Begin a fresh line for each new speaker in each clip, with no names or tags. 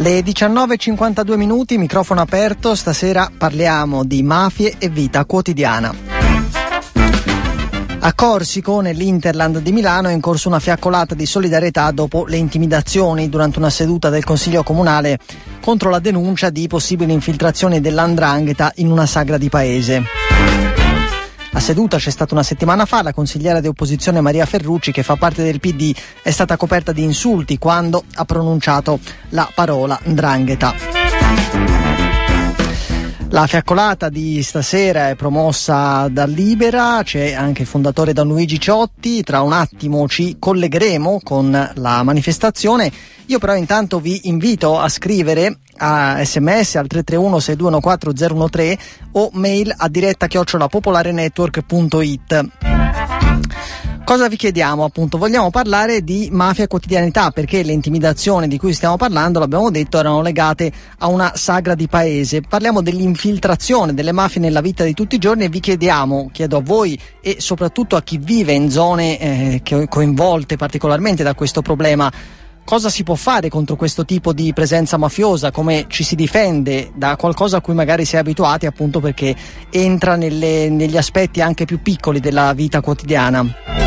Le 19.52 minuti, microfono aperto, stasera parliamo di mafie e vita quotidiana. A Corsico, nell'Interland di Milano, è in corso una fiaccolata di solidarietà dopo le intimidazioni durante una seduta del Consiglio Comunale contro la denuncia di possibili infiltrazioni dell'andrangheta in una sagra di paese. La seduta c'è stata una settimana fa, la consigliera di opposizione Maria Ferrucci, che fa parte del PD, è stata coperta di insulti quando ha pronunciato la parola ndrangheta. La fiaccolata di stasera è promossa da Libera, c'è anche il fondatore Don Luigi Ciotti, tra un attimo ci collegheremo con la manifestazione. Io però intanto vi invito a scrivere a sms al 331 6214 013 o mail a diretta chiocciolapopolarenetwork.it. Cosa vi chiediamo appunto? Vogliamo parlare di mafia quotidianità perché le intimidazioni di cui stiamo parlando, l'abbiamo detto, erano legate a una sagra di paese. Parliamo dell'infiltrazione delle mafie nella vita di tutti i giorni e vi chiediamo, chiedo a voi e soprattutto a chi vive in zone eh, coinvolte particolarmente da questo problema, cosa si può fare contro questo tipo di presenza mafiosa, come ci si difende da qualcosa a cui magari si è abituati appunto perché entra nelle, negli aspetti anche più piccoli della vita quotidiana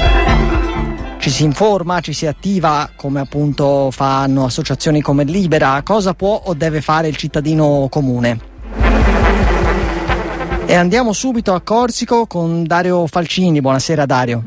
ci si informa, ci si attiva come appunto fanno associazioni come Libera, cosa può o deve fare il cittadino comune? E andiamo subito a Corsico con Dario Falcini. Buonasera Dario.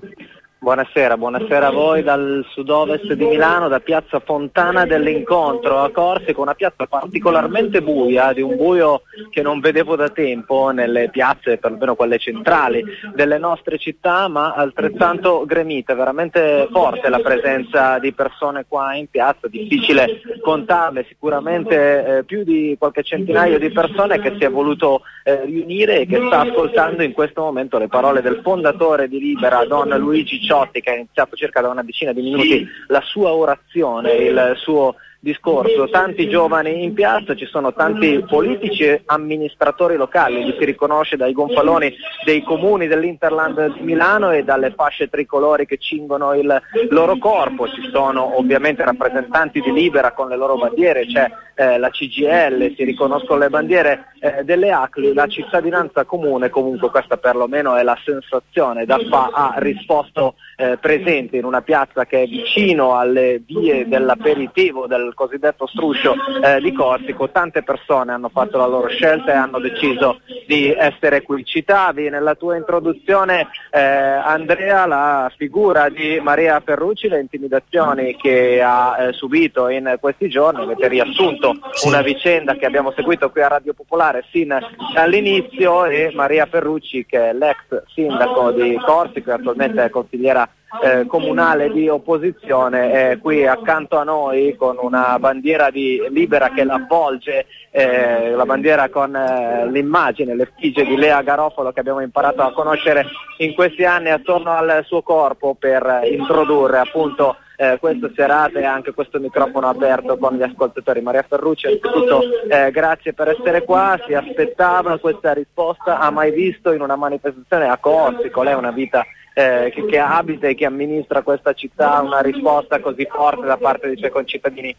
Buonasera, buonasera a voi dal sud-ovest di Milano, da piazza Fontana dell'Incontro a Corsico, una piazza particolarmente buia, di un buio che non vedevo da tempo nelle piazze, perlomeno quelle centrali delle nostre città, ma altrettanto gremita, veramente forte la presenza di persone qua in piazza, difficile contarle, sicuramente eh, più di qualche centinaio di persone che si è voluto eh, riunire e che sta ascoltando in questo momento le parole del fondatore di Libera, Don Luigi Ciò Ciotti che ha iniziato circa da una decina di minuti la sua orazione, il suo discorso, tanti giovani in piazza, ci sono tanti politici e amministratori locali, li si riconosce dai gonfaloni dei comuni dell'Interland di Milano e dalle fasce tricolori che cingono il loro corpo, ci sono ovviamente rappresentanti di Libera con le loro bandiere, c'è eh, la CGL, si riconoscono le bandiere eh, delle ACLI, la cittadinanza comune, comunque questa perlomeno è la sensazione, da fa ha risposto eh, presente in una piazza che è vicino alle vie dell'aperitivo, del cosiddetto struscio eh, di Corsico, tante persone hanno fatto la loro scelta e hanno deciso di essere qui. Citavi nella tua introduzione eh, Andrea la figura di Maria Ferrucci, le intimidazioni che ha eh, subito in questi giorni, avete riassunto una vicenda che abbiamo seguito qui a Radio Popolare sin dall'inizio e Maria Ferrucci che è l'ex sindaco di Corsico e attualmente è consigliera eh, comunale di opposizione è qui accanto a noi con una bandiera di Libera che l'avvolge, eh, la bandiera con eh, l'immagine, l'effigie di Lea Garofalo che abbiamo imparato a conoscere in questi anni attorno al suo corpo per introdurre appunto eh, questa serata e anche questo microfono aperto con gli ascoltatori. Maria Ferrucci, anzitutto eh, grazie per essere qua, si aspettava questa risposta, ha mai visto in una manifestazione a Corsico, lei è una vita eh, che, abita e che amministra questa città una risposta così forte da parte dei suoi concittadini?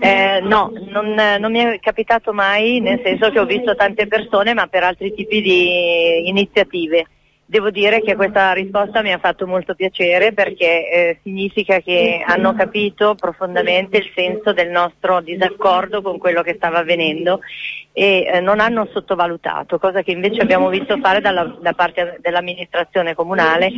Eh, no, non, non, mi è capitato mai, nel senso che ho visto tante persone, ma per altri tipi di iniziative. Devo dire che questa risposta mi ha fatto molto piacere perché eh, significa che hanno capito profondamente il senso del nostro disaccordo con quello che stava avvenendo e eh, non hanno sottovalutato, cosa che invece abbiamo visto fare dalla, da parte dell'amministrazione comunale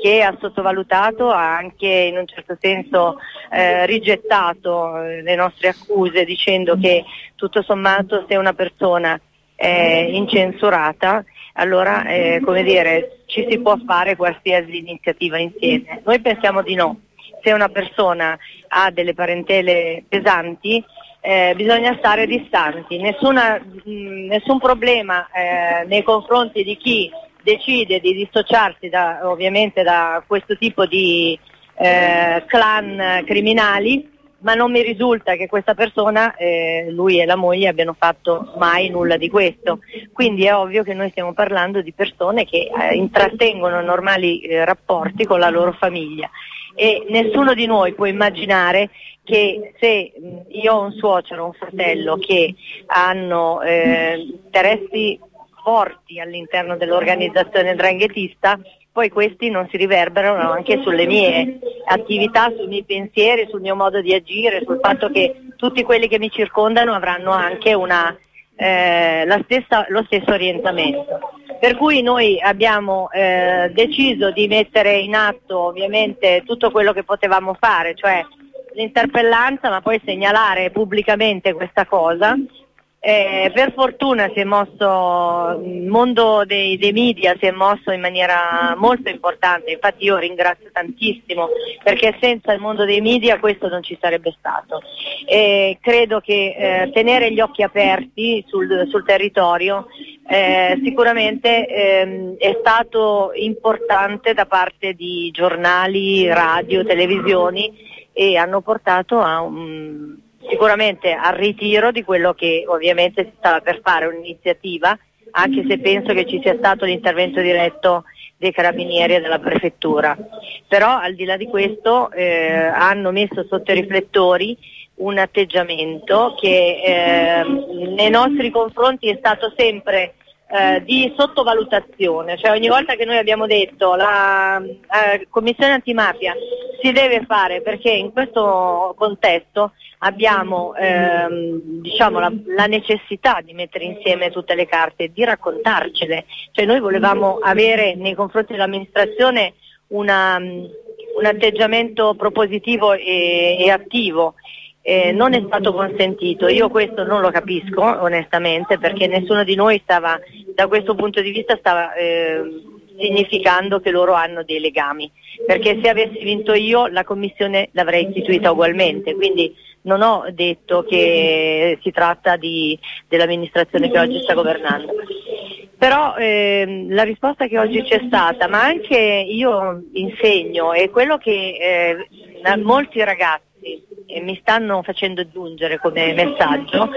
che ha sottovalutato, ha anche in un certo senso eh, rigettato eh, le nostre accuse dicendo che tutto sommato se una persona è incensurata allora eh, come dire, ci si può fare qualsiasi iniziativa insieme. Noi pensiamo di no. Se una persona ha delle parentele pesanti eh, bisogna stare distanti, Nessuna, mh, nessun problema eh, nei confronti di chi decide di dissociarsi da, ovviamente da questo tipo di eh, clan criminali ma non mi risulta che questa persona, eh, lui e la moglie, abbiano fatto mai nulla di questo. Quindi è ovvio che noi stiamo parlando di persone che eh, intrattengono normali eh, rapporti con la loro famiglia e nessuno di noi può immaginare che se io ho un suocero o un fratello che hanno eh, interessi forti all'interno dell'organizzazione dranghetista, poi questi non si riverberano anche sulle mie attività, sui miei pensieri, sul mio modo di agire, sul fatto che tutti quelli che mi circondano avranno anche una, eh, stessa, lo stesso orientamento. Per cui noi abbiamo eh, deciso di mettere in atto ovviamente tutto quello che potevamo fare, cioè l'interpellanza ma poi segnalare pubblicamente questa cosa eh, per fortuna si è mosso, il mondo dei, dei, media si è mosso in maniera molto importante, infatti io ringrazio tantissimo perché senza il mondo dei media questo non ci sarebbe stato. E credo che eh, tenere gli occhi aperti sul, sul territorio eh, sicuramente ehm, è stato importante da parte di giornali, radio, televisioni e hanno portato a un sicuramente al ritiro di quello che ovviamente si stava per fare, un'iniziativa, anche se penso che ci sia stato l'intervento diretto dei carabinieri e della prefettura. Però al di là di questo eh, hanno messo sotto i riflettori un atteggiamento che eh, nei nostri confronti è stato sempre eh, di sottovalutazione, cioè ogni volta che noi abbiamo detto la eh, Commissione antimafia si deve fare perché in questo contesto abbiamo ehm, diciamo, la, la, necessità di mettere insieme tutte le carte, di raccontarcele, cioè noi volevamo avere nei confronti dell'amministrazione una, un atteggiamento propositivo e, e attivo eh, non è stato consentito. Io questo non lo capisco onestamente perché nessuno di noi stava, da questo punto di vista stava eh, significando che loro hanno dei legami, perché se avessi vinto io la commissione l'avrei istituita ugualmente, quindi non ho detto che si tratta di, dell'amministrazione che oggi sta governando. Però eh, la risposta che oggi c'è stata, ma anche io insegno, è quello che eh, molti ragazzi mi stanno facendo giungere come messaggio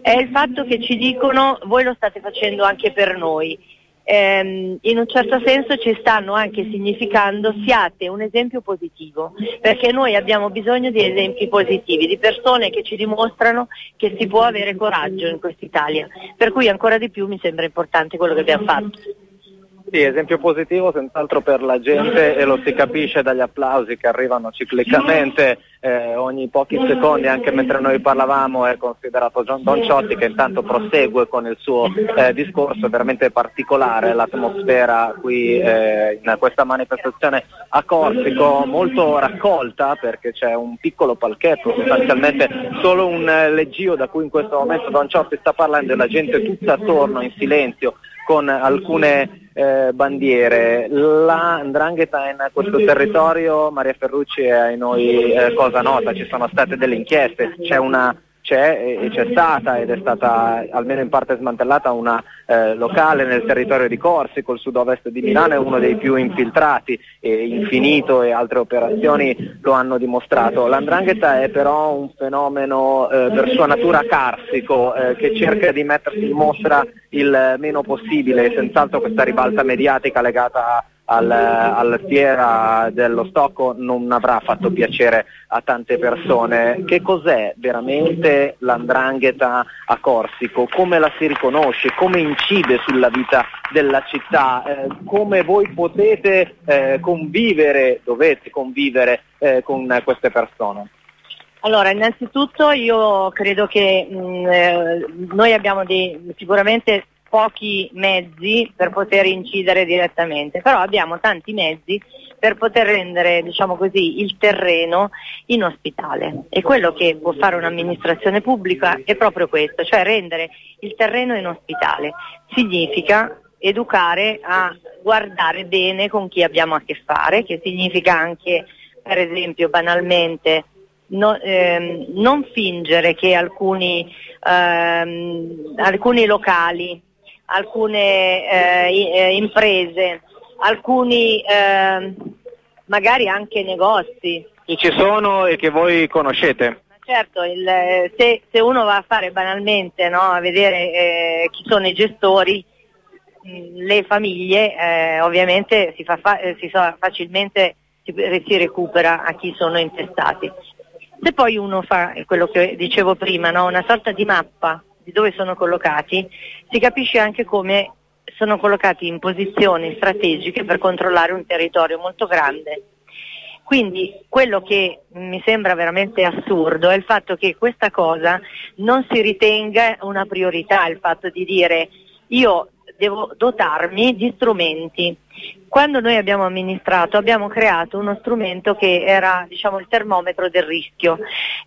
è il fatto che ci dicono voi lo state facendo anche per noi. Eh, in un certo senso ci stanno anche significando siate un esempio positivo, perché noi abbiamo bisogno di esempi positivi, di persone che ci dimostrano che si può avere coraggio in quest'Italia. Per cui ancora di più mi sembra importante quello che abbiamo fatto.
Sì, esempio positivo senz'altro per la gente e lo si capisce dagli applausi che arrivano ciclicamente eh, ogni pochi secondi, anche mentre noi parlavamo è considerato Don Ciotti che intanto prosegue con il suo eh, discorso, veramente particolare l'atmosfera qui eh, in questa manifestazione a Corsico, molto raccolta perché c'è un piccolo palchetto, sostanzialmente solo un leggio da cui in questo momento Don Ciotti sta parlando e la gente tutta attorno in silenzio con alcune eh, bandiere. La Ndrangheta in questo territorio, Maria Ferrucci è ai noi eh, cosa nota, ci sono state delle inchieste, c'è una c'è e c'è stata ed è stata almeno in parte smantellata una eh, locale nel territorio di Corsico, il sud-ovest di Milano è uno dei più infiltrati e Infinito e altre operazioni lo hanno dimostrato. L'andrangheta è però un fenomeno eh, per sua natura carsico eh, che cerca di mettersi in mostra il meno possibile, senz'altro questa ribalta mediatica legata a al, alla fiera dello Stocco non avrà fatto piacere a tante persone. Che cos'è veramente l'andrangheta a Corsico? Come la si riconosce? Come incide sulla vita della città? Eh, come voi potete eh, convivere, dovete convivere eh, con queste persone?
Allora, innanzitutto io credo che mh, mm, eh, noi abbiamo dei, sicuramente pochi mezzi per poter incidere direttamente, però abbiamo tanti mezzi per poter rendere diciamo così, il terreno inospitale. E quello che può fare un'amministrazione pubblica è proprio questo, cioè rendere il terreno inospitale. Significa educare a guardare bene con chi abbiamo a che fare, che significa anche, per esempio, banalmente, No, ehm, non fingere che alcuni, ehm, alcuni locali alcune eh, eh, imprese, alcuni eh, magari anche negozi.
Che ci sono e che voi conoscete?
Certo, il, se, se, uno va a fare banalmente no, a vedere eh, chi sono i gestori, mh, mm, le famiglie eh, ovviamente si fa, fa, si fa facilmente si, si recupera a chi sono intestati. Se poi uno fa quello che dicevo prima, no? una sorta di mappa di dove sono collocati, si capisce anche come sono collocati in posizioni strategiche per controllare un territorio molto grande. Quindi quello che mi sembra veramente assurdo è il fatto che questa cosa non si ritenga una priorità, il fatto di dire io devo dotarmi di strumenti. Quando noi abbiamo amministrato abbiamo creato uno strumento che era diciamo, il termometro del rischio,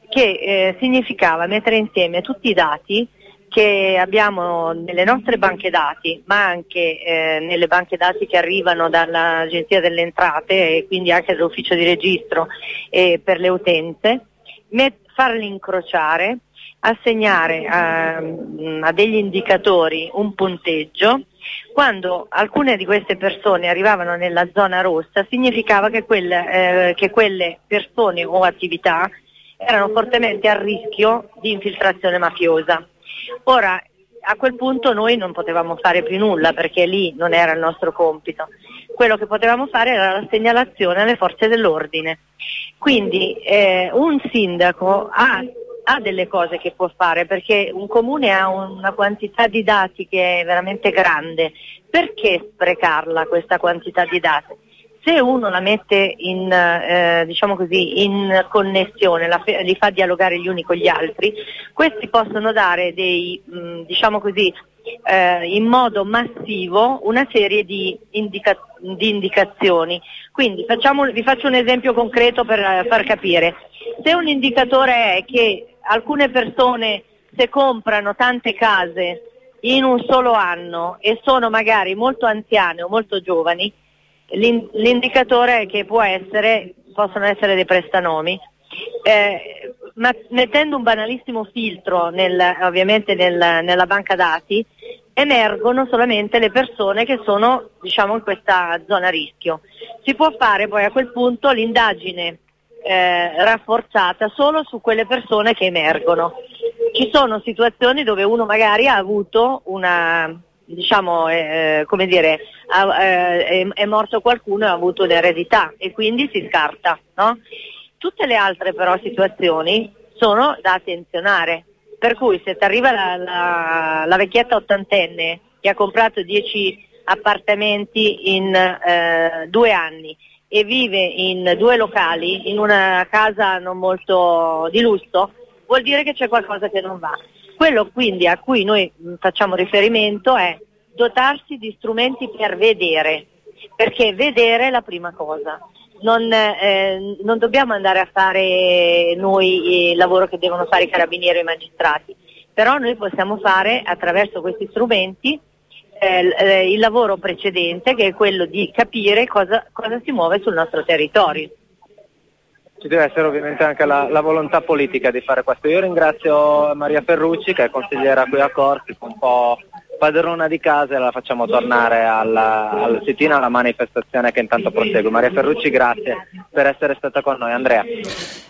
che eh, significava mettere insieme tutti i dati che abbiamo nelle nostre banche dati, ma anche eh, nelle banche dati che arrivano dall'Agenzia delle Entrate e quindi anche dall'ufficio di registro eh, per le utenze, met- farli incrociare, assegnare a, mm, a degli indicatori un punteggio. Quando alcune di queste persone arrivavano nella zona rossa significava che quelle, eh, che quelle persone o attività erano fortemente a rischio di infiltrazione mafiosa. Ora, a quel punto noi non potevamo fare più nulla perché lì non era il nostro compito. Quello che potevamo fare era la segnalazione alle forze dell'ordine. Quindi eh, un sindaco ha, ha, delle cose che può fare perché un comune ha una quantità di dati che è veramente grande. Perché sprecarla questa quantità di dati? Se uno la mette in, eh, diciamo così, in connessione, fe- li fa dialogare gli uni con gli altri, questi possono dare dei, mh, mm, diciamo così, eh, in modo massivo una serie di, indica- di indicazioni. Quindi facciamo, vi faccio un esempio concreto per eh, far capire. Se un indicatore è che alcune persone se comprano tante case in un solo anno e sono magari molto anziane o molto giovani, l'indicatore che può essere, possono essere dei prestanomi, eh, ma mettendo un banalissimo filtro nel, ovviamente nel, nella banca dati, emergono solamente le persone che sono diciamo, in questa zona a rischio. Si può fare poi a quel punto l'indagine eh, rafforzata solo su quelle persone che emergono. Ci sono situazioni dove uno magari ha avuto una, diciamo, eh, come dire, ha, eh, è, morto qualcuno e ha avuto un'eredità e quindi si scarta. No? Tutte le altre però situazioni sono da attenzionare, per cui se ti arriva la, la, la, vecchietta ottantenne che ha comprato 10 appartamenti in eh, due anni e vive in due locali, in una casa non molto di lusso, vuol dire che c'è qualcosa che non va. Quello quindi a cui noi facciamo riferimento è dotarsi di strumenti per vedere, perché vedere è la prima cosa. Non, eh, non dobbiamo andare a fare noi il lavoro che devono fare i carabinieri e i magistrati, però noi possiamo fare attraverso questi strumenti eh, eh il lavoro precedente che è quello di capire cosa, cosa si muove sul nostro territorio
ci deve essere ovviamente anche la, la, volontà politica di fare questo. Io ringrazio Maria Ferrucci che è consigliera qui a Corsi, un po' padrona di casa e la facciamo tornare alla, al sit-in alla manifestazione che intanto prosegue. Maria Ferrucci, grazie per essere stata con noi. Andrea.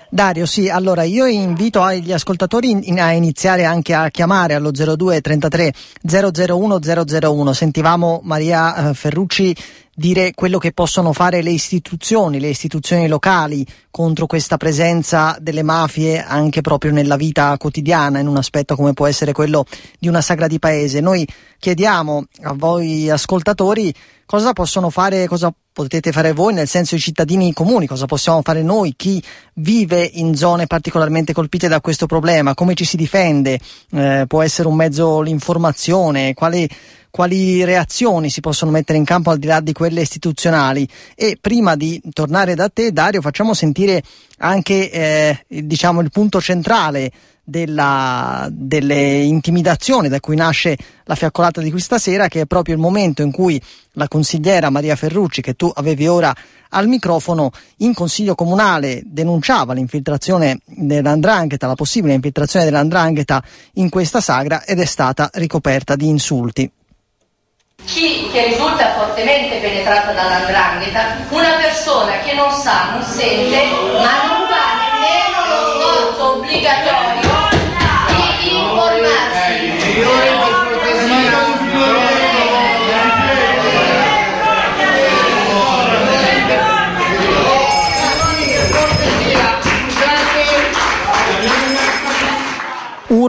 Dario, sì, allora io invito gli ascoltatori in, a iniziare anche a chiamare allo 02 33 001 001. Sentivamo Maria eh, Ferrucci dire quello che possono fare le istituzioni, le istituzioni locali contro questa presenza delle mafie anche proprio nella vita quotidiana, in un aspetto come può essere quello di una sagra di paese. Noi chiediamo a voi ascoltatori cosa possono fare, cosa potete fare voi, nel senso i cittadini comuni, cosa possiamo fare noi, chi vive in zone particolarmente colpite da questo problema, come ci si difende, eh, può essere un mezzo l'informazione, quali quali reazioni si possono mettere in campo al di là di quelle istituzionali. E prima di tornare da te, Dario, facciamo sentire anche eh, diciamo, il punto centrale della, delle intimidazioni da cui nasce la fiaccolata di questa sera, che è proprio il momento in cui la consigliera Maria Ferrucci, che tu avevi ora al microfono, in consiglio comunale denunciava l'infiltrazione dell'andrangheta, la possibile infiltrazione dell'andrangheta in questa sagra ed è stata ricoperta di insulti
chi che risulta fortemente penetrata dall'andrangheta, una persona che non sa, non sente, ma non fa nemmeno lo sforzo obbligatorio di informarsi.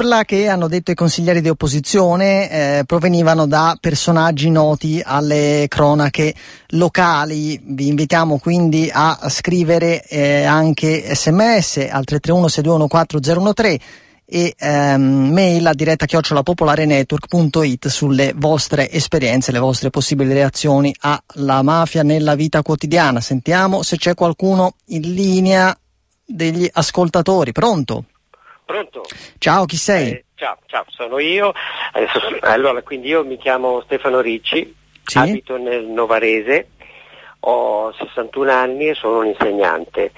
Questa che hanno detto i consiglieri di opposizione eh, provenivano da personaggi noti alle cronache locali. Vi invitiamo quindi a scrivere eh, anche sms al 331 6214 013 e ehm, mail a diretta chiocciolapopolarenetwork.it sulle vostre esperienze, le vostre possibili reazioni alla mafia nella vita quotidiana. Sentiamo se c'è qualcuno in linea degli ascoltatori. Pronto?
Pronto?
Ciao, chi sei?
Eh, ciao, ciao, sono io. Adesso, allora, quindi io mi chiamo Stefano Ricci,
Sì?
abito nel Novarese, ho 61 anni e sono un insegnante.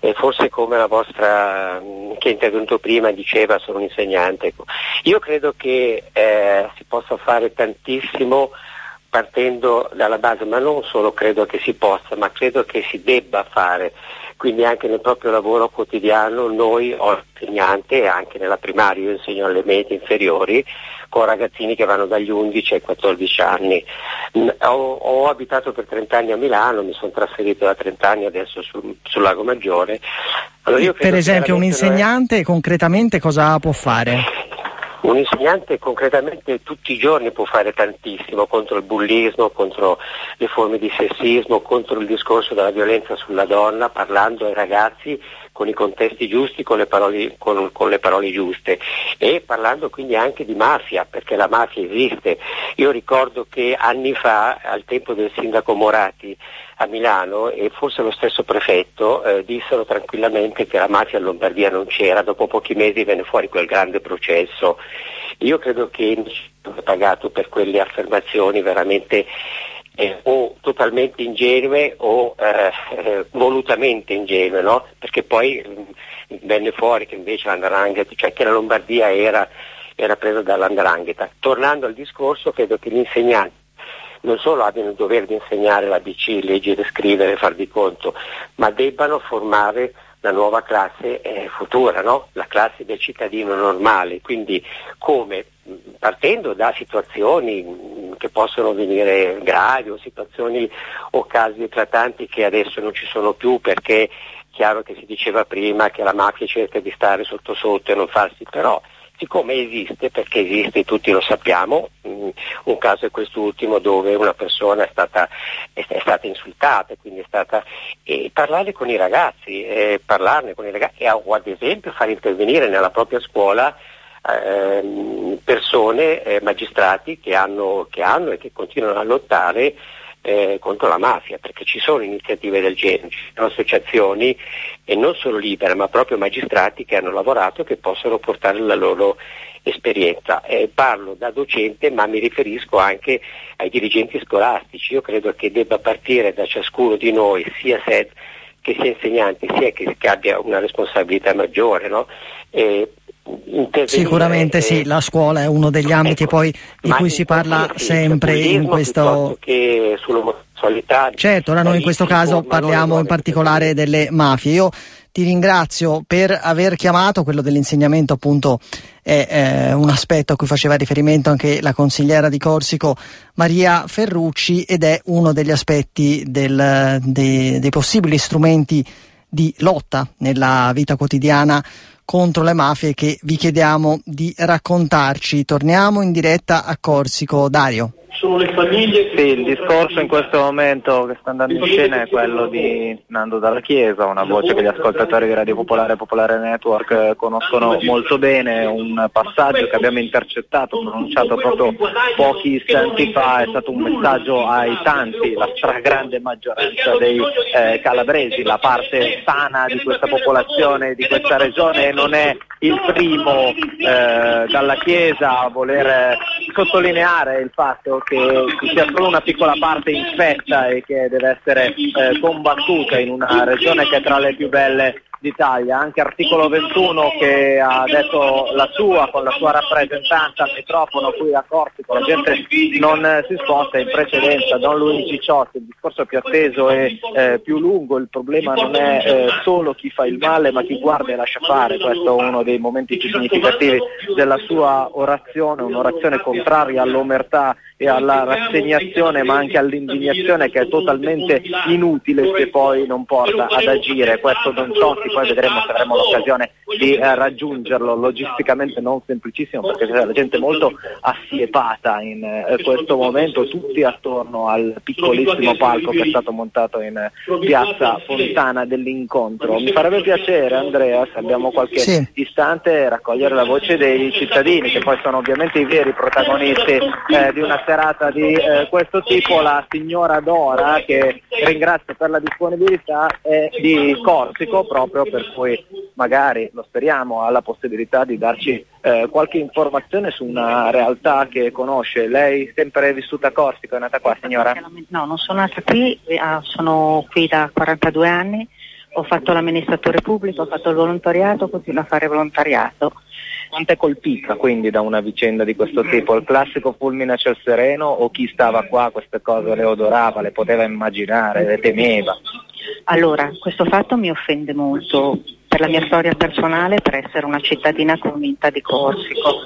E forse come la vostra che è intervenuto prima diceva sono un insegnante. Io credo che eh, si possa fare tantissimo partendo dalla base, ma non solo credo che si possa, ma credo che si debba fare. Quindi anche nel proprio lavoro quotidiano noi, ho insegnante anche nella primaria, io insegno alle medie inferiori con ragazzini che vanno dagli 11 ai 14 anni. Ho, ho abitato per 30 anni a Milano, mi sono trasferito da 30 anni adesso sul, sul Lago Maggiore. Allora
per esempio un insegnante concretamente cosa può fare?
Un insegnante concretamente tutti i giorni può fare tantissimo contro il bullismo, contro le forme di sessismo, contro il discorso della violenza sulla donna, parlando ai ragazzi con i contesti giusti, con le parole, con- con le parole giuste e parlando quindi anche di mafia, perché la mafia esiste. Io ricordo che anni fa, al tempo del sindaco Morati, a Milano e forse lo stesso prefetto eh, dissero tranquillamente che la mafia in Lombardia non c'era, dopo pochi mesi venne fuori quel grande processo. Io credo che abbia pagato per quelle affermazioni veramente eh, o totalmente ingenue o eh, eh, volutamente ingenue, no? perché poi mh, venne fuori che invece l'andrangheta, cioè che la Lombardia era, era presa dall'andrangheta. Tornando al discorso, credo che gli insegnanti non solo abbiano il dovere di insegnare l'ABC, leggere, scrivere, far di conto, ma debbano formare la nuova classe eh, futura, no? la classe del cittadino normale, quindi come partendo da situazioni mh, che possono venire gravi o situazioni o casi eclatanti che adesso non ci sono più perché è chiaro che si diceva prima che la mafia cerca di stare sotto sotto e non farsi però siccome esiste, perché esiste, tutti lo sappiamo, mh, un caso è quest'ultimo dove una persona è stata, è, stata insultata, quindi è stata, e parlare con i ragazzi, eh, parlarne con i ragazzi, e, ad esempio far intervenire nella propria scuola ehm, persone, eh, magistrati che hanno, che hanno e che continuano a lottare eh, contro la mafia, perché ci sono iniziative del genere, ci sono associazioni e non solo libere, ma proprio magistrati che hanno lavorato e che possono portare la loro esperienza. Eh, parlo da docente, ma mi riferisco anche ai dirigenti scolastici. Io credo che debba partire da ciascuno di noi, sia se che sia insegnante, sia che, che abbia una responsabilità maggiore, no? Eh,
Sicuramente
eh,
sì, la scuola è uno degli ambiti
ecco,
poi di cui si parla sempre in questo
che sull'omosessualità.
Certo, ora noi in questo caso parliamo in particolare delle mafie. Io ti ringrazio per aver chiamato, quello dell'insegnamento appunto è eh, un aspetto a cui faceva riferimento anche la consigliera di Corsico Maria Ferrucci ed è uno degli aspetti del- dei- dei possibili strumenti di lotta nella vita quotidiana contro le mafie che vi chiediamo di raccontarci. Torniamo in diretta a Corsico. Dario.
Sono le famiglie Sì, il discorso in questo momento che sta andando in scena è quello di Nando Dalla Chiesa, una voce che gli ascoltatori di Radio Popolare e Popolare Network conoscono molto bene, un passaggio che abbiamo intercettato, pronunciato proprio pochi istanti fa, è stato un messaggio ai tanti, la stragrande maggioranza dei eh, calabresi, la parte sana di questa popolazione, di questa regione non è il primo eh, dalla Chiesa a voler sottolineare il fatto che ci sia solo una piccola parte infetta e che deve essere eh, combattuta in una regione che è tra le più belle d'Italia, anche articolo 21 che ha detto la sua con la sua rappresentanza al microfono qui a Corsico, la gente non eh, si sposta in precedenza, Don Luigi Cicciotti, il discorso più atteso e eh, più lungo, il problema non è eh, solo chi fa il male ma chi guarda e lascia fare, questo è uno dei momenti più significativi della sua orazione, un'orazione contraria all'omertà e alla rassegnazione ma anche all'indignazione che è totalmente inutile se poi non porta ad agire. Questo Don Ciotti, poi vedremo se avremo l'occasione di eh, raggiungerlo, logisticamente non semplicissimo perché c'è la gente molto assiepata in eh, questo momento, tutti attorno al piccolissimo palco che è stato montato in eh, piazza Fontana dell'incontro. Mi farebbe piacere Andrea, se abbiamo qualche sì. istante, raccogliere la voce dei cittadini che poi sono ovviamente i veri protagonisti eh, di una serata di eh, questo tipo, la signora Dora che ringrazio per la disponibilità è di Corsico proprio per cui magari lo speriamo ha la possibilità di darci eh, qualche informazione su una realtà che conosce. Lei sempre vissuta a Corsico, è nata qua signora?
No, non sono nata qui, eh, sono qui da 42 anni, ho fatto l'amministratore pubblico, ho fatto il volontariato, continuo a fare volontariato.
Quanto è colpita quindi da una vicenda di questo tipo? Il classico fulmine a ciel sereno o chi stava qua queste cose le odorava, le poteva immaginare, le temeva?
Allora, questo fatto mi offende molto per la mia storia personale per essere una cittadina convinta di Corsico.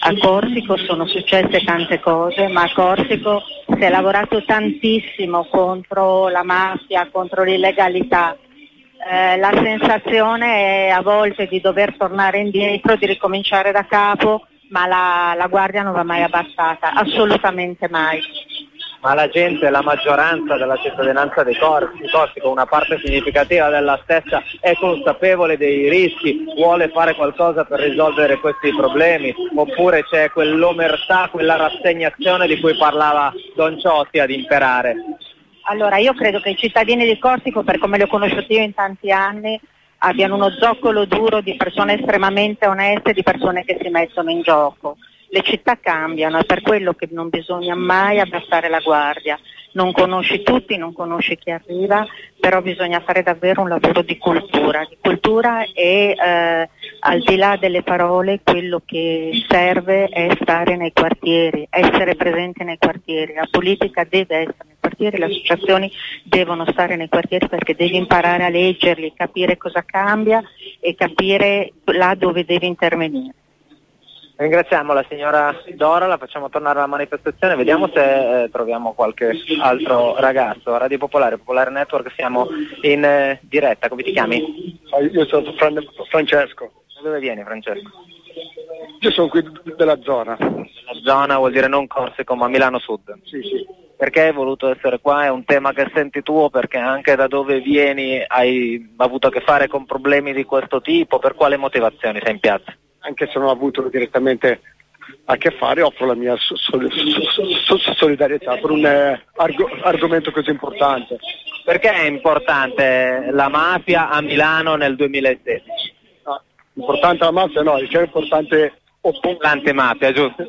A Corsico sono successe tante cose, ma a Corsico si è lavorato tantissimo contro la mafia, contro l'illegalità. Eh, la sensazione è a volte di dover tornare indietro, di ricominciare da capo, ma la, la guardia non va mai abbassata, assolutamente mai
ma la gente, la maggioranza della cittadinanza dei Corsi, Corsico, una parte significativa della stessa è consapevole dei rischi, vuole fare qualcosa per risolvere questi problemi, oppure c'è quell'omertà, quella rassegnazione di cui parlava Don Ciotti ad imperare?
Allora, io credo che i cittadini di Corsico, per come li ho conosciuti io in tanti anni, abbiano uno zoccolo duro di persone estremamente oneste, di persone che si mettono in gioco le città cambiano, è per quello che non bisogna mai abbassare la guardia. Non conosci tutti, non conosci chi arriva, però bisogna fare davvero un lavoro di cultura, di cultura e eh, al di là delle parole quello che serve è stare nei quartieri, essere presente nei quartieri, la politica deve essere nei quartieri, le associazioni devono stare nei quartieri perché devi imparare a leggerli, capire cosa cambia e capire là dove devi intervenire.
Ringraziamo la signora Dora, la facciamo tornare alla manifestazione, vediamo se eh, troviamo qualche altro ragazzo. Radio Popolare, Popolare Network, siamo in eh, diretta, come ti chiami?
Io sono Fran- Francesco.
Dove vieni Francesco?
Io sono qui della zona.
La zona vuol dire non Corsico ma Milano Sud.
Sì, sì.
Perché hai voluto essere qua? È un tema che senti tuo perché anche da dove vieni hai avuto a che fare con problemi di questo tipo? Per quale motivazioni sei in piazza?
anche se non ho avuto direttamente a che fare, offro la mia solidarietà per un eh, arg- argomento così importante.
Perché è importante la mafia a Milano nel 2016?
Importante la mafia no, è importante
opporsi. L'antimafia, giusto?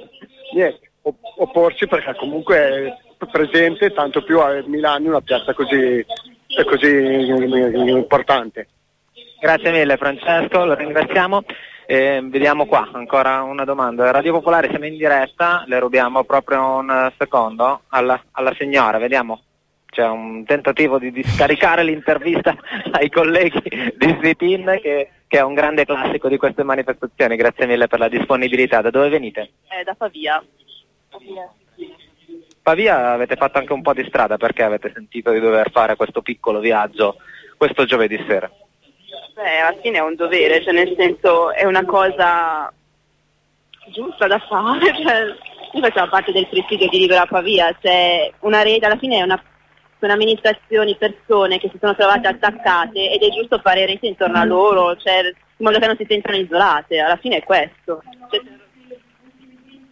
Niente, opporsi perché comunque è presente tanto più a Milano, una piazza così, così importante.
Grazie mille Francesco, lo ringraziamo. Eh, vediamo qua, ancora una domanda. Radio Popolare siamo in diretta, le rubiamo proprio un secondo alla, alla signora, vediamo. C'è un tentativo di, di scaricare l'intervista ai colleghi di Zitin che, che, è un grande classico di queste manifestazioni. Grazie mille per la disponibilità. Da dove venite?
Eh, da Pavia.
Pavia. Pavia avete fatto anche un po' di strada perché avete sentito di dover fare questo piccolo viaggio questo giovedì sera?
Beh, alla fine è un dovere, cioè nel senso è una cosa giusta da fare. Cioè, io facciamo parte del presidio di Libera Pavia, cioè una rete, alla fine è una sono amministrazioni, persone che si sono trovate attaccate ed è giusto fare rete intorno a loro, cioè, in modo che non si sentano isolate, alla fine è questo. Cioè,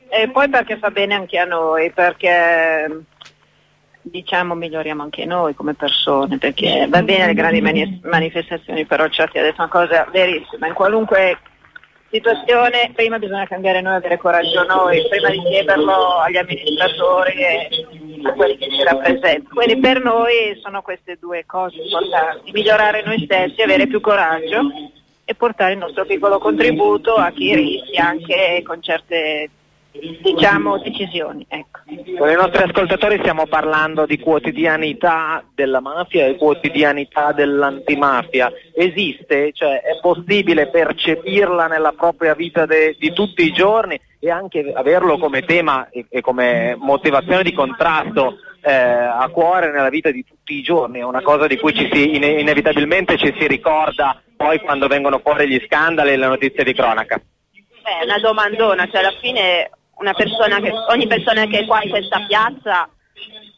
e poi perché fa bene anche a noi, perché diciamo miglioriamo anche noi come persone, perché va bene le grandi mani- manifestazioni, però Certi ha detto una cosa verissima, in qualunque situazione prima bisogna cambiare noi, avere coraggio noi, prima di chiederlo agli amministratori e a quelli che ci rappresentano. Quindi per noi sono queste due cose importanti, migliorare noi stessi, avere più coraggio e portare il nostro piccolo contributo a chi rischia anche con certe diciamo, decisioni. Ecco.
Con i nostri ascoltatori stiamo parlando di quotidianità della mafia e quotidianità dell'antimafia. Esiste? Cioè, è possibile percepirla nella propria vita de- di tutti i giorni? e anche averlo come tema e, e come motivazione di contrasto eh, a cuore nella vita di tutti i giorni, è una cosa di cui ci si, ine- inevitabilmente ci si ricorda poi quando vengono fuori gli scandali e le notizie di cronaca.
Beh, è una domandona, cioè alla fine persona che, ogni persona che è qua in questa piazza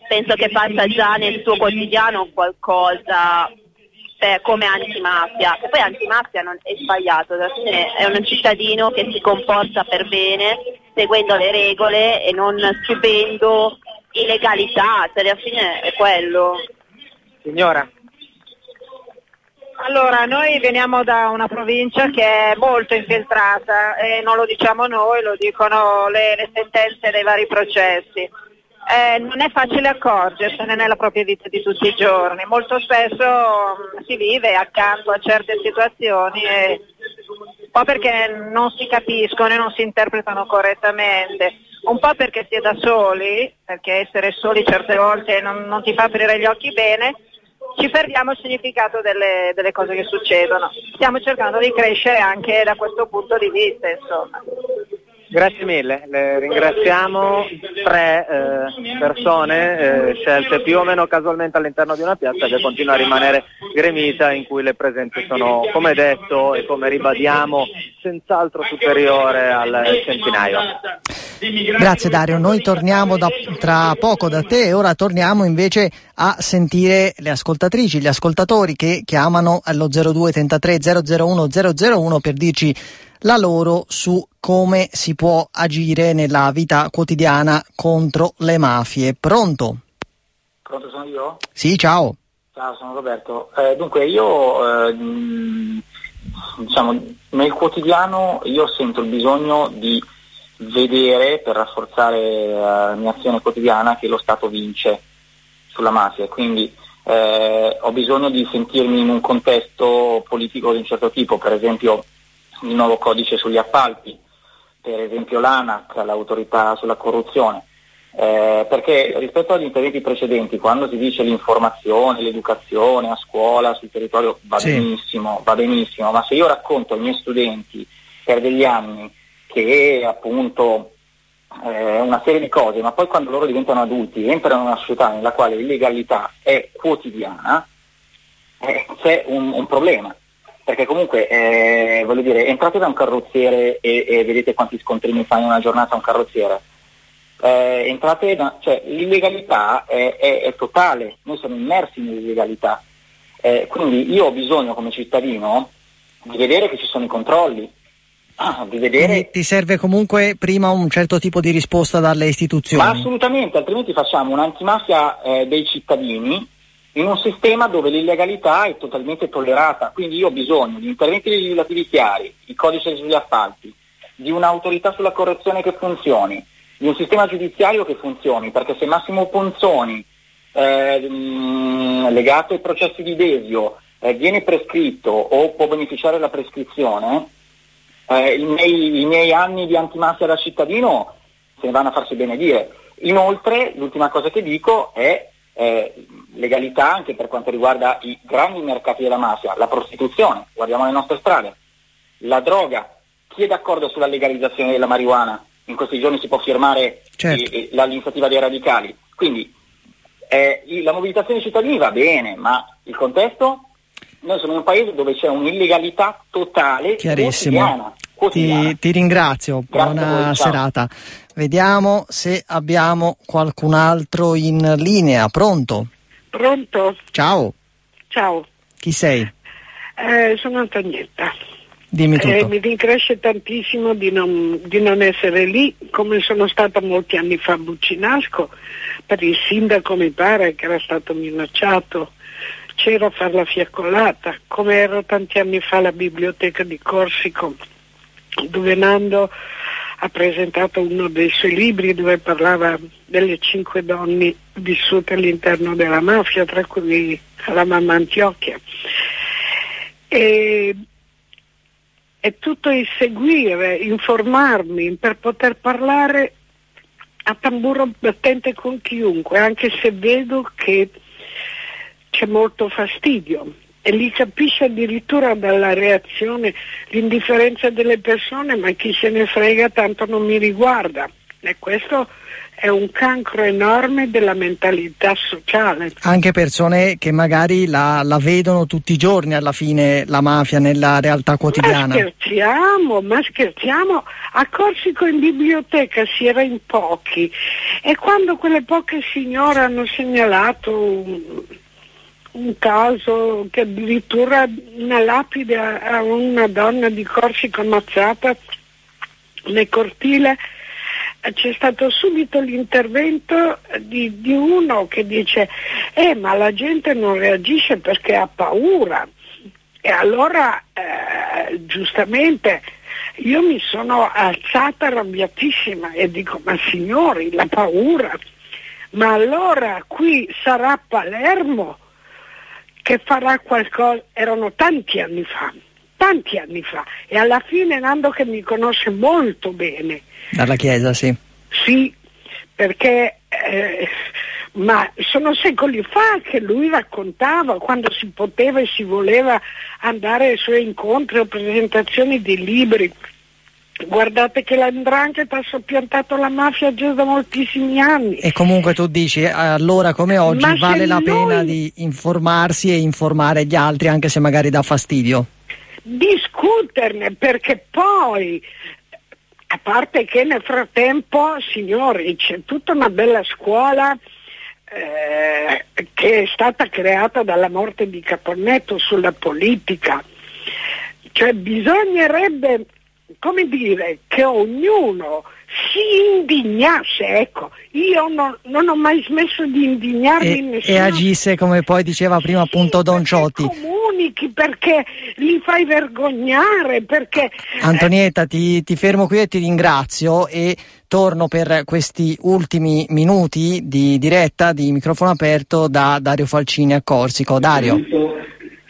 penso che faccia già nel suo quotidiano qualcosa per, come antimafia, che poi antimafia non è sbagliato, è un cittadino che si comporta per bene, seguendo le regole e non subendo illegalità, cioè alla fine è quello.
Signora.
Allora, noi veniamo da una provincia che è molto infiltrata e non lo diciamo noi, lo dicono le, le sentenze dei vari processi. Eh, non è facile accorgersene nella propria vita di tutti i giorni, molto spesso mh, si vive accanto a certe situazioni e un po' perché non si capiscono e non si interpretano correttamente, un po' perché si è da soli, perché essere soli certe volte non, non ti fa aprire gli occhi bene, ci perdiamo il significato delle, delle, cose che succedono. Stiamo cercando di crescere anche da questo punto di vista, insomma.
Grazie mille, le ringraziamo. Tre eh, persone eh, scelte più o meno casualmente all'interno di una piazza che continua a rimanere gremita in cui le presenze sono, come detto e come ribadiamo, senz'altro superiore al centinaio.
Grazie Dario, noi torniamo da, tra poco da te. E ora torniamo invece a sentire le ascoltatrici, gli ascoltatori che chiamano allo 0233 001 001 per dirci la loro su come si può agire nella vita quotidiana contro le mafie. Pronto?
Pronto, sono io?
Sì, ciao.
Ciao, sono Roberto. Eh, dunque, io eh, diciamo, nel quotidiano io sento il bisogno di vedere, per rafforzare la mia azione quotidiana, che lo Stato vince sulla mafia. Quindi eh, ho bisogno di sentirmi in un contesto politico di un certo tipo, per esempio il nuovo codice sugli appalti, per esempio l'ANAC, l'autorità sulla corruzione, eh, perché rispetto agli interventi precedenti, quando si dice l'informazione, l'educazione a scuola, sul territorio, va sì. benissimo, va benissimo, ma se io racconto ai miei studenti per degli anni che appunto eh, una serie di cose, ma poi quando loro diventano adulti entrano in una società nella quale l'illegalità è quotidiana, eh, c'è un, un problema perché comunque eh, voglio dire, entrate da un carrozziere e, e, vedete quanti scontrini fa in una giornata un carrozziere. Eh, entrate da, cioè, l'illegalità è, è, è, totale, noi siamo immersi nell'illegalità. Eh, quindi io ho bisogno come cittadino di vedere che ci sono i controlli.
Ah, di vedere... Quindi ti serve comunque prima un certo tipo di risposta dalle istituzioni?
Ma assolutamente, altrimenti facciamo un'antimafia eh, dei cittadini in un sistema dove l'illegalità è totalmente tollerata. Quindi io ho bisogno di interventi legislativi chiari, il codice sugli appalti, di un'autorità sulla corruzione che funzioni, di un sistema giudiziario che funzioni, perché se Massimo Ponzoni, eh, legato ai processi di Desio, eh, viene prescritto o può beneficiare della prescrizione, eh, i, miei, i miei anni di antimafia da cittadino se ne vanno a farsi benedire. Inoltre, l'ultima cosa che dico è eh, legalità anche per quanto riguarda i grandi mercati della mafia, la prostituzione, guardiamo le nostre strade, la droga, chi è d'accordo sulla legalizzazione della marijuana? In questi giorni si può firmare certo. eh, l'iniziativa dei radicali. Quindi eh, la mobilitazione dei cittadini va bene, ma il contesto? Noi siamo in un paese dove c'è un'illegalità totale quotidiana.
Ti, ti, ringrazio, Grazie buona voi, serata. Vediamo se abbiamo qualcun altro in linea. Pronto?
Pronto?
Ciao.
Ciao.
Chi sei?
Eh, sono Antonietta.
Dimmi tutto. Eh,
mi rincresce tantissimo di non, di non, essere lì, come sono stata molti anni fa a Buccinasco, per il sindaco mi pare che era stato minacciato, c'era a fare la fiaccolata, come ero tanti anni fa alla biblioteca di Corsico, dove Nando ha presentato uno dei suoi libri dove parlava delle cinque donne vissute all'interno della mafia, tra cui la mamma Antiochia. E, è tutto il seguire, informarmi per poter parlare a tamburo battente con chiunque, anche se vedo che c'è molto fastidio e li capisce addirittura dalla reazione, l'indifferenza delle persone, ma chi se ne frega tanto non mi riguarda. E questo è un cancro enorme della mentalità sociale.
Anche persone che magari la, la, vedono tutti i giorni alla fine la mafia nella realtà quotidiana.
Ma scherziamo, ma scherziamo. A Corsico in biblioteca si era in pochi e quando quelle poche signore hanno segnalato un, caso che addirittura una lapide a una donna di Corsico ammazzata nel cortile, c'è stato subito l'intervento di, di, uno che dice eh ma la gente non reagisce perché ha paura. E allora eh, giustamente io mi sono alzata arrabbiatissima e dico ma signori la paura. Ma allora qui sarà Palermo che farà qualcosa, erano tanti anni fa, tanti anni fa, e alla fine Nando che mi conosce molto bene.
Dalla Chiesa, sì.
Sì, perché eh, ma sono secoli fa che lui raccontava quando si poteva e si voleva andare ai suoi incontri o presentazioni di libri Guardate che l'andrangheta ha soppiantato la mafia già da moltissimi anni.
E comunque tu dici, allora come oggi Ma vale la noi... pena di informarsi e informare gli altri anche se magari dà fastidio?
Discuterne perché poi, a parte che nel frattempo, signori, c'è tutta una bella scuola eh, che è stata creata dalla morte di Caponnetto sulla politica. Cioè bisognerebbe come dire, che ognuno si indignasse, ecco, io non, non ho mai smesso di indignarmi
e,
nessuno.
E agisse come poi diceva prima sì, appunto Don Ciotti.
comunichi perché li fai vergognare, perché...
Antonietta, ti, ti fermo qui e ti ringrazio e torno per questi ultimi minuti di diretta di microfono aperto da Dario Falcini a Corsico. Dario.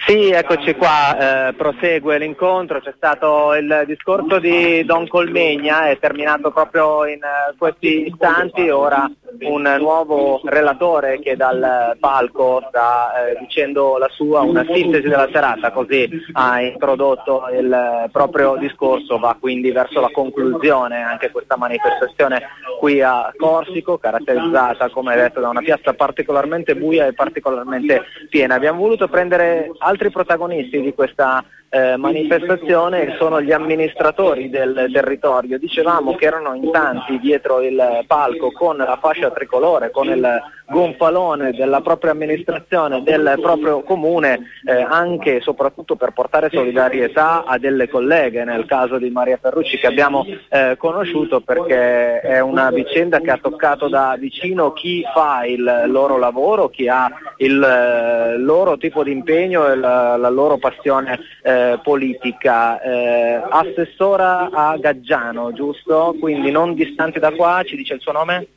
Sì, eccoci qua, eh, prosegue l'incontro, c'è stato il discorso di Don Colmegna, è terminato proprio in uh, questi istanti, ora un nuovo relatore che dal palco sta eh, dicendo la sua, una sintesi della serata, così ha introdotto il proprio discorso, va quindi verso la conclusione anche questa manifestazione qui a Corsico, caratterizzata come detto da una piazza particolarmente buia e particolarmente piena. Abbiamo voluto prendere altri protagonisti di questa eh, manifestazione sono gli amministratori del territorio. Dicevamo che erano in tanti dietro il palco con la fascia tricolore, con il gonfalone della propria amministrazione, del proprio comune, eh, anche e soprattutto per portare solidarietà a delle colleghe, nel caso di Maria Ferrucci che abbiamo eh, conosciuto perché è una vicenda che ha toccato da vicino chi fa il loro lavoro, chi ha il eh, loro tipo di impegno e la, la loro passione eh, politica. Eh, assessora a Gaggiano, giusto? Quindi non distante da qua, ci dice il suo nome?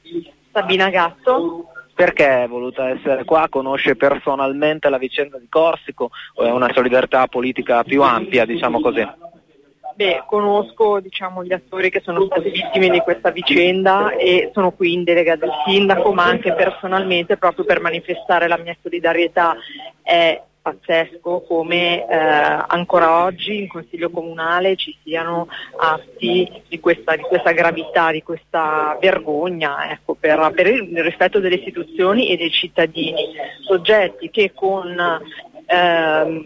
Sabina Gatto.
Perché è voluta essere qua? Conosce personalmente la vicenda di Corsico o è una solidarietà politica più ampia, diciamo così?
Beh, conosco diciamo, gli attori che sono stati vittime di questa vicenda e sono qui in delega del sindaco, ma anche personalmente proprio per manifestare la mia solidarietà. È pazzesco come eh, ancora oggi in Consiglio Comunale ci siano atti di questa, di questa gravità, di questa vergogna ecco, per, per, il rispetto delle istituzioni e dei cittadini, soggetti che con eh,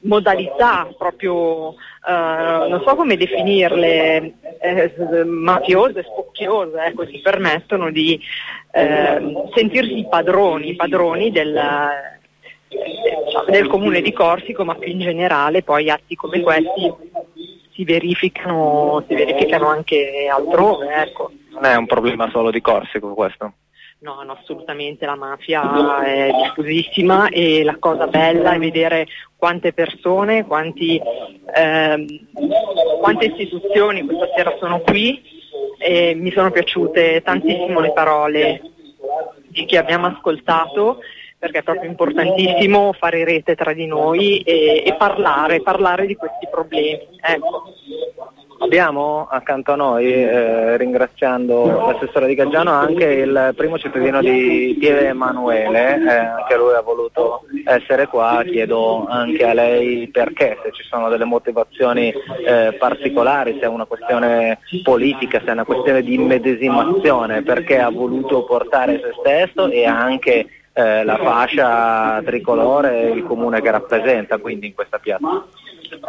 modalità proprio, eh, non so come definirle, eh, mafiose, spocchiose, ecco, si permettono di ehm, sentirsi padroni, padroni del del comune di Corsico, ma più in generale poi atti come questi si verificano, si verificano anche altrove. Ecco.
Non è un problema solo di Corsico questo?
No, no, assolutamente la mafia è diffusissima e la cosa bella è vedere quante persone, quanti, ehm, quante istituzioni questa sera sono qui e mi sono piaciute tantissimo le parole di chi abbiamo ascoltato perché è proprio importantissimo fare rete tra di noi e, e parlare, parlare di questi problemi. Ecco.
Abbiamo accanto a noi, eh, ringraziando l'assessore di Gaggiano, anche il primo cittadino di Pieve Emanuele, eh, anche lui ha voluto essere qua, chiedo anche a lei perché, se ci sono delle motivazioni eh, particolari, se è una questione politica, se è una questione di immedesimazione, perché ha voluto portare se stesso e anche eh, la fascia tricolore e il comune che rappresenta quindi in questa piazza.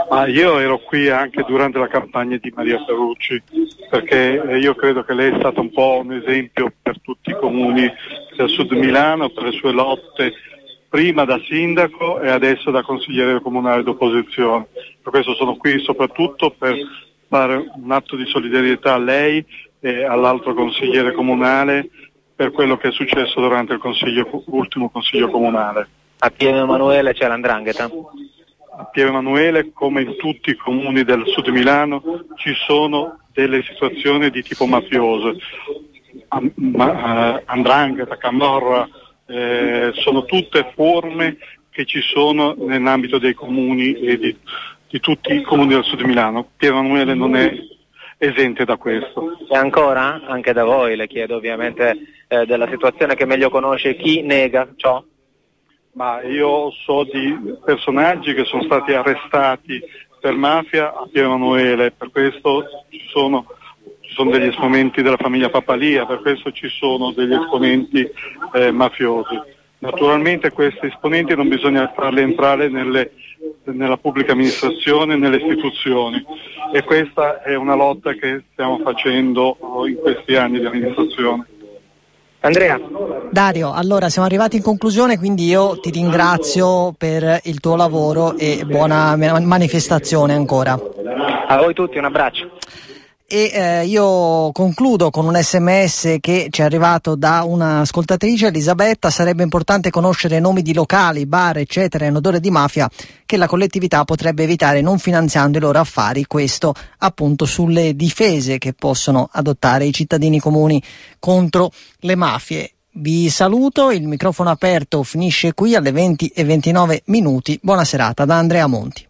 Ma io ero qui anche durante la campagna di Maria Ferrucci, perché io credo che lei è stata un po' un esempio per tutti i comuni del sud Milano, per le sue lotte prima da sindaco e adesso da consigliere comunale d'opposizione. Per questo sono qui soprattutto per fare un atto di solidarietà a lei e all'altro consigliere comunale per quello che è successo durante il consiglio, l'ultimo consiglio comunale.
A Pieve Emanuele c'è l'andrangheta?
a Piero Emanuele, come in tutti i comuni del sud Milano, ci sono delle situazioni di tipo mafioso. Andrangheta, Camorra, eh, sono tutte forme che ci sono nell'ambito dei comuni e di, di tutti i comuni del sud Milano. Piero Emanuele non è esente da questo.
E ancora, anche da voi, le chiedo ovviamente eh, della situazione che meglio conosce, chi nega ciò?
ma io so di personaggi che sono stati arrestati per mafia a Piero Emanuele, per questo ci sono, ci sono, degli esponenti della famiglia Papalia, per questo ci sono degli esponenti eh, mafiosi. Naturalmente questi esponenti non bisogna farli entrare nelle, nella pubblica amministrazione, nelle istituzioni e questa è una lotta che stiamo facendo in questi anni di amministrazione.
Andrea.
Dario, allora siamo arrivati in conclusione, quindi io ti ringrazio per il tuo lavoro e buona manifestazione ancora.
A voi tutti un abbraccio
e eh, io concludo con un sms che ci è arrivato da un'ascoltatrice Elisabetta sarebbe importante conoscere nomi di locali, bar eccetera in odore di mafia che la collettività potrebbe evitare non finanziando i loro affari questo appunto sulle difese che possono adottare i cittadini comuni contro le mafie vi saluto, il microfono aperto finisce qui alle 20 e 29 minuti. Buona serata da Andrea Monti.